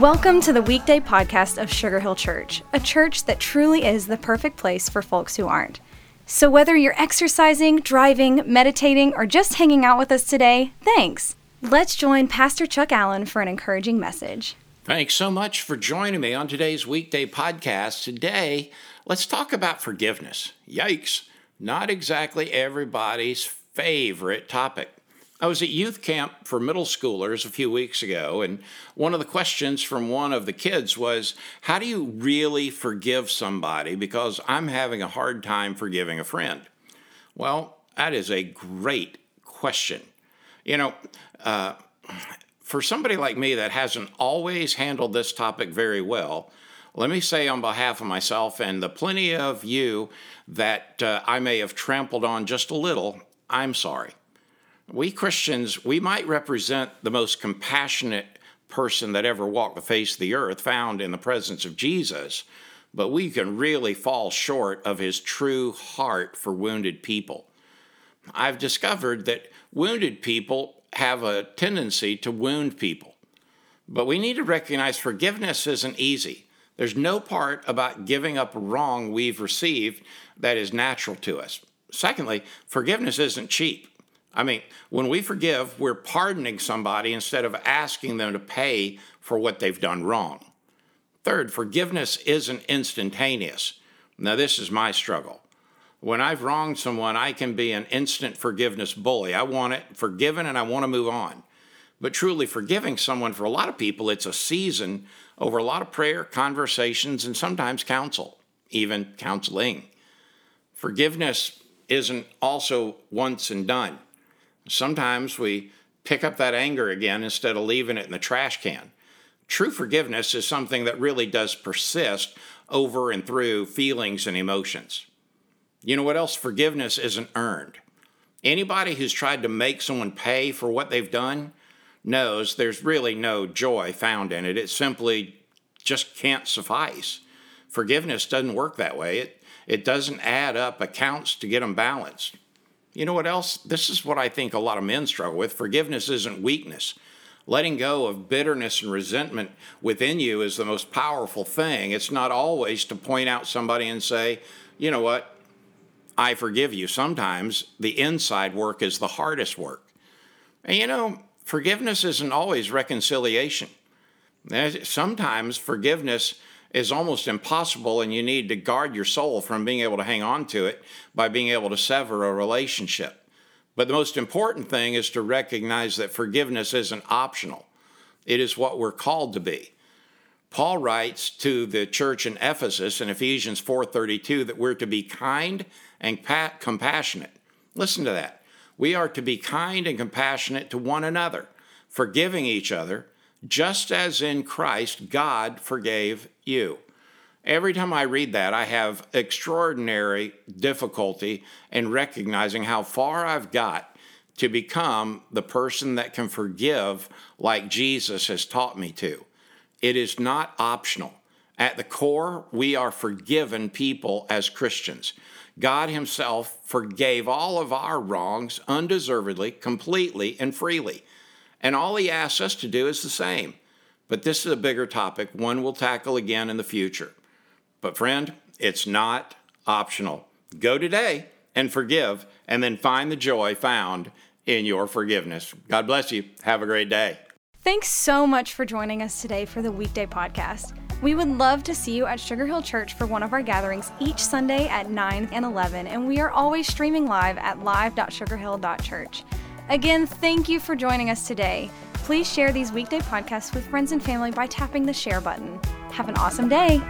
Welcome to the weekday podcast of Sugar Hill Church, a church that truly is the perfect place for folks who aren't. So, whether you're exercising, driving, meditating, or just hanging out with us today, thanks. Let's join Pastor Chuck Allen for an encouraging message. Thanks so much for joining me on today's weekday podcast. Today, let's talk about forgiveness. Yikes, not exactly everybody's favorite topic. I was at youth camp for middle schoolers a few weeks ago, and one of the questions from one of the kids was, How do you really forgive somebody? Because I'm having a hard time forgiving a friend. Well, that is a great question. You know, uh, for somebody like me that hasn't always handled this topic very well, let me say on behalf of myself and the plenty of you that uh, I may have trampled on just a little, I'm sorry we Christians, we might represent the most compassionate person that ever walked the face of the earth, found in the presence of Jesus, but we can really fall short of his true heart for wounded people. I've discovered that wounded people have a tendency to wound people, but we need to recognize forgiveness isn't easy. There's no part about giving up wrong we've received that is natural to us. Secondly, forgiveness isn't cheap. I mean, when we forgive, we're pardoning somebody instead of asking them to pay for what they've done wrong. Third, forgiveness isn't instantaneous. Now, this is my struggle. When I've wronged someone, I can be an instant forgiveness bully. I want it forgiven and I want to move on. But truly, forgiving someone for a lot of people, it's a season over a lot of prayer, conversations, and sometimes counsel, even counseling. Forgiveness isn't also once and done. Sometimes we pick up that anger again instead of leaving it in the trash can. True forgiveness is something that really does persist over and through feelings and emotions. You know what else? Forgiveness isn't earned. Anybody who's tried to make someone pay for what they've done knows there's really no joy found in it. It simply just can't suffice. Forgiveness doesn't work that way. It, it doesn't add up accounts to get them balanced. You know what else? This is what I think a lot of men struggle with. Forgiveness isn't weakness. Letting go of bitterness and resentment within you is the most powerful thing. It's not always to point out somebody and say, you know what, I forgive you. Sometimes the inside work is the hardest work. And you know, forgiveness isn't always reconciliation. Sometimes forgiveness is almost impossible, and you need to guard your soul from being able to hang on to it by being able to sever a relationship. But the most important thing is to recognize that forgiveness isn't optional, it is what we're called to be. Paul writes to the church in Ephesus in Ephesians 4:32 that we're to be kind and compassionate. Listen to that. We are to be kind and compassionate to one another, forgiving each other just as in Christ God forgave you. Every time I read that, I have extraordinary difficulty in recognizing how far I've got to become the person that can forgive like Jesus has taught me to. It is not optional. At the core, we are forgiven people as Christians. God Himself forgave all of our wrongs undeservedly, completely, and freely. And all he asks us to do is the same. But this is a bigger topic, one we'll tackle again in the future. But, friend, it's not optional. Go today and forgive, and then find the joy found in your forgiveness. God bless you. Have a great day. Thanks so much for joining us today for the weekday podcast. We would love to see you at Sugar Hill Church for one of our gatherings each Sunday at 9 and 11, and we are always streaming live at live.sugarhill.church. Again, thank you for joining us today. Please share these weekday podcasts with friends and family by tapping the share button. Have an awesome day.